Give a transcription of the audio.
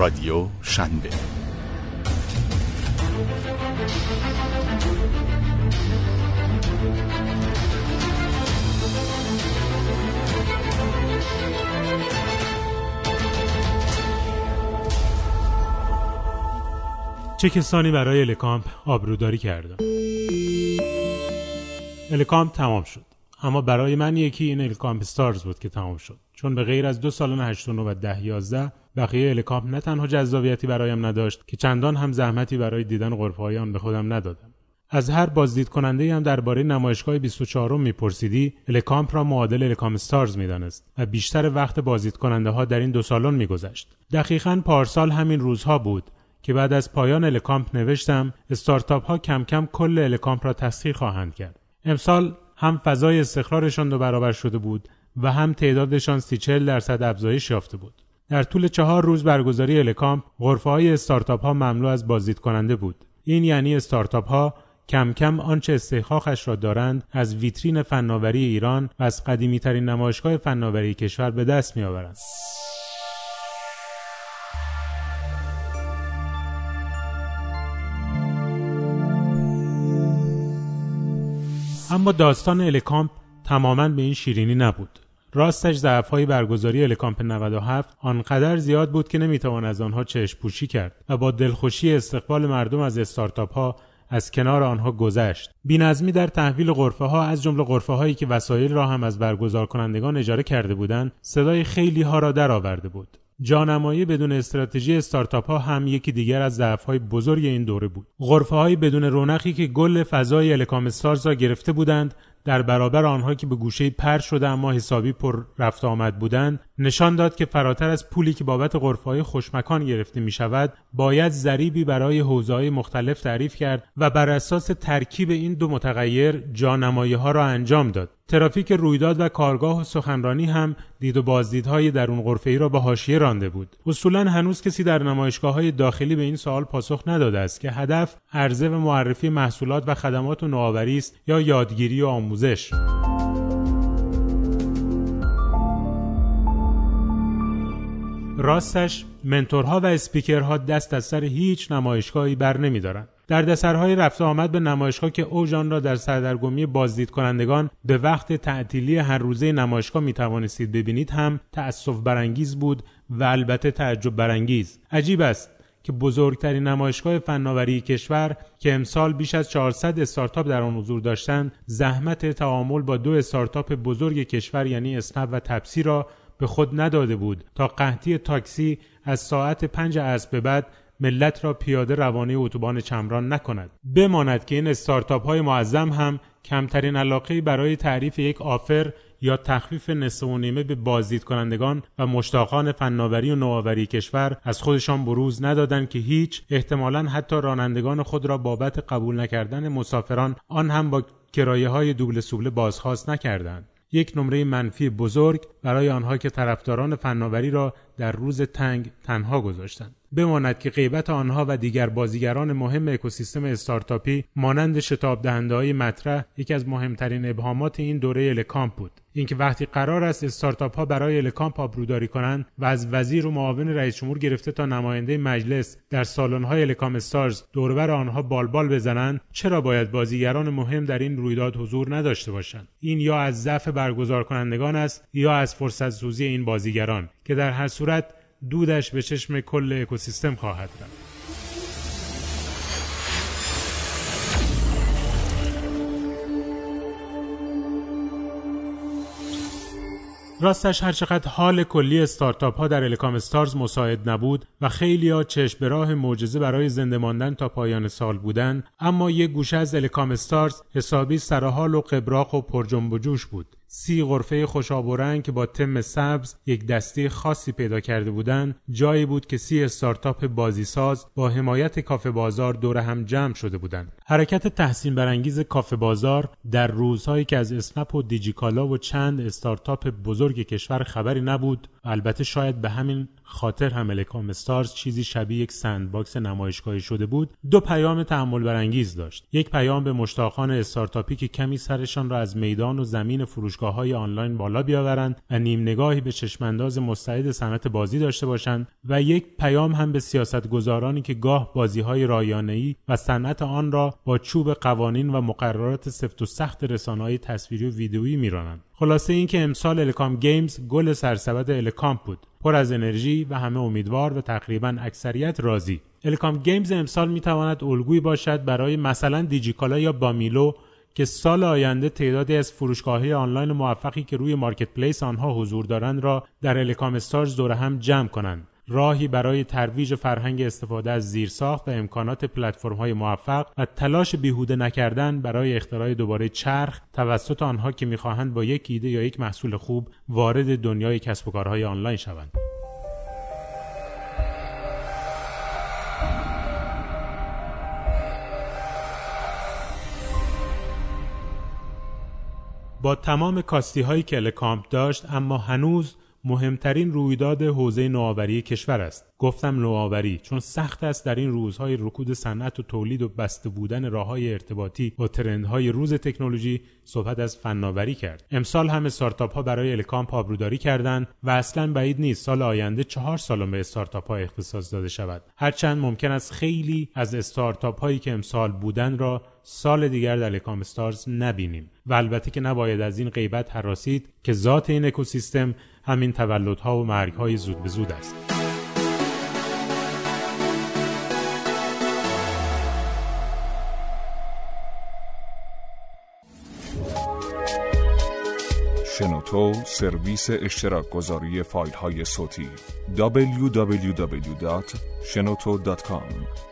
رادیو شنبه. چه کسانی برای الکامپ آبروداری کردن؟ الکامپ تمام شد. اما برای من یکی این الکامپ استارز بود که تمام شد. چون به غیر از دو سالن 8 9 و 10 11 بقیه الکامپ نه تنها جذابیتی برایم نداشت که چندان هم زحمتی برای دیدن غرفه آن به خودم ندادم. از هر بازدید کننده هم درباره نمایشگاه 24 میپرسیدی الکامپ را معادل الکامپ استارز می‌دانست و بیشتر وقت بازدید کننده ها در این دو سالن میگذشت. دقیقا پارسال همین روزها بود که بعد از پایان الکامپ نوشتم استارتاپ ها کم کم کل الکامپ را تسخیر خواهند کرد. امسال هم فضای استقرارشان دو برابر شده بود و هم تعدادشان سی چل درصد افزایش یافته بود در طول چهار روز برگزاری الکامپ غرفه های استارتاپ ها مملو از بازدید کننده بود این یعنی استارتاپ ها کم کم آنچه استحقاقش را دارند از ویترین فناوری ایران و از قدیمی ترین نمایشگاه فناوری کشور به دست می آورند. اما داستان الکامپ تماما به این شیرینی نبود. راستش ضعفهای برگزاری الکامپ 97 آنقدر زیاد بود که نمی‌توان از آنها چشم پوشی کرد و با دلخوشی استقبال مردم از استارتاپ ها از کنار آنها گذشت. بینظمی در تحویل غرفه ها از جمله غرفه هایی که وسایل را هم از برگزار کنندگان اجاره کرده بودند، صدای خیلی ها را درآورده بود. جانمایی بدون استراتژی استارتاپ ها هم یکی دیگر از ضعف های بزرگ این دوره بود. غرفه های بدون رونقی که گل فضای الکام استارز را گرفته بودند در برابر آنها که به گوشه پر شده اما حسابی پر رفت آمد بودند نشان داد که فراتر از پولی که بابت غرفه‌های خوشمکان گرفته می شود باید ذریبی برای حوزه‌های مختلف تعریف کرد و بر اساس ترکیب این دو متغیر جانمایی ها را انجام داد. ترافیک رویداد و کارگاه و سخنرانی هم دید و بازدیدهای در اون غرفه ای را به حاشیه رانده بود. اصولا هنوز کسی در نمایشگاه های داخلی به این سوال پاسخ نداده است که هدف عرضه و معرفی محصولات و خدمات و نوآوری است یا یادگیری و آموزش راستش منتورها و اسپیکرها دست از سر هیچ نمایشگاهی بر نمیدارند در دسرهای رفت آمد به نمایشگاه که اوژان را در سردرگمی بازدید کنندگان به وقت تعطیلی هر روزه نمایشگاه می توانستید ببینید هم تأسف برانگیز بود و البته تعجب برانگیز. عجیب است. که بزرگترین نمایشگاه فناوری کشور که امسال بیش از 400 استارتاپ در آن حضور داشتند زحمت تعامل با دو استارتاپ بزرگ کشور یعنی اسنپ و تپسی را به خود نداده بود تا قحطی تاکسی از ساعت پنج عصر به بعد ملت را پیاده روانه اتوبان چمران نکند. بماند که این استارتاپ های معظم هم کمترین علاقه برای تعریف یک آفر یا تخفیف نصف و نیمه به بازدید کنندگان و مشتاقان فناوری و نوآوری کشور از خودشان بروز ندادند که هیچ احتمالا حتی رانندگان خود را بابت قبول نکردن مسافران آن هم با کرایه های دوبل سوبله بازخواست نکردند. یک نمره منفی بزرگ برای آنها که طرفداران فناوری را در روز تنگ تنها گذاشتند. بماند که غیبت آنها و دیگر بازیگران مهم اکوسیستم استارتاپی مانند شتاب دهنده های مطرح یکی از مهمترین ابهامات این دوره الکامپ بود. اینکه وقتی قرار است استارتاپ ها برای الکامپ آبروداری کنند و از وزیر و معاون رئیس جمهور گرفته تا نماینده مجلس در سالن های الکامپ استارز دور و بر آنها بالبال بزنند چرا باید بازیگران مهم در این رویداد حضور نداشته باشند؟ این یا از ضعف برگزار کنندگان است یا از فرصت سوزی این بازیگران که در هر صورت دودش به چشم کل اکوسیستم خواهد رفت. راستش هرچقدر حال کلی استارتاپ ها در الکام استارز مساعد نبود و خیلی ها چشم به راه معجزه برای زنده ماندن تا پایان سال بودن اما یک گوشه از الکام استارز حسابی سرحال و قبراق و پرجنب و جوش بود. سی غرفه خوشاب و رنگ که با تم سبز یک دسته خاصی پیدا کرده بودند جایی بود که سی استارتاپ بازیساز با حمایت کافه بازار دور هم جمع شده بودند. حرکت تحسین برانگیز کافه بازار در روزهایی که از اسنپ و دیجیکالا و چند استارتاپ بزرگ کشور خبری نبود البته شاید به همین خاطر هم الکامپ استارز چیزی شبیه یک sandbox نمایشگاهی شده بود دو پیام تأمل برانگیز داشت. یک پیام به مشتاقان استارتاپی که کمی سرشان را از میدان و زمین فروشگاه های آنلاین بالا بیاورند و نیم نگاهی به چشمانداز مستعد صنعت بازی داشته باشند و یک پیام هم به سیاستگزارانی که گاه بازی های رایانه‌ای و صنعت آن را با چوب قوانین و مقررات سفت و سخت رسانه‌های تصویری و ویدئویی میرانند. خلاصه اینکه امسال الکام Games گل سرسبد الکامپ بود. پر از انرژی و همه امیدوار و تقریبا اکثریت راضی. الکام Games امسال می‌تواند الگویی باشد برای مثلا دیجیکالا یا بامیلو که سال آینده تعدادی از فروشگاه‌های آنلاین موفقی که روی marketplace آنها حضور دارند را در الکام Stars دور هم جمع کنند راهی برای ترویج فرهنگ استفاده از زیرساخت و امکانات های موفق و تلاش بیهوده نکردن برای اختراع دوباره چرخ توسط آنها که می‌خواهند با یک ایده یا یک محصول خوب وارد دنیای کسب و کارهای آنلاین شوند. تمام کاستی هایی که الکامپ داشت اما هنوز مهمترین رویداد حوزه نوآوری کشور است. گفتم نوآوری چون سخت است در این روزهای رکود صنعت و تولید و بسته بودن راههای ارتباطی و ترندهای روز تکنولوژی صحبت از فناوری کرد. امسال هم استارتاپ ها برای الکام پابروداری کردند و اصلا بعید نیست سال آینده چهار سال به استارتاپ ها اختصاص داده شود. هرچند ممکن است خیلی از استارتاپ هایی که امسال بودند را سال دیگر در الکام استارز نبینیم و البته که نباید از این غیبت حراسید که ذات این اکوسیستم همین تولدها و مرگهای زود به زود است. شنوتو سرویس اشتراک گذاری فایل های صوتی www.shenoto.com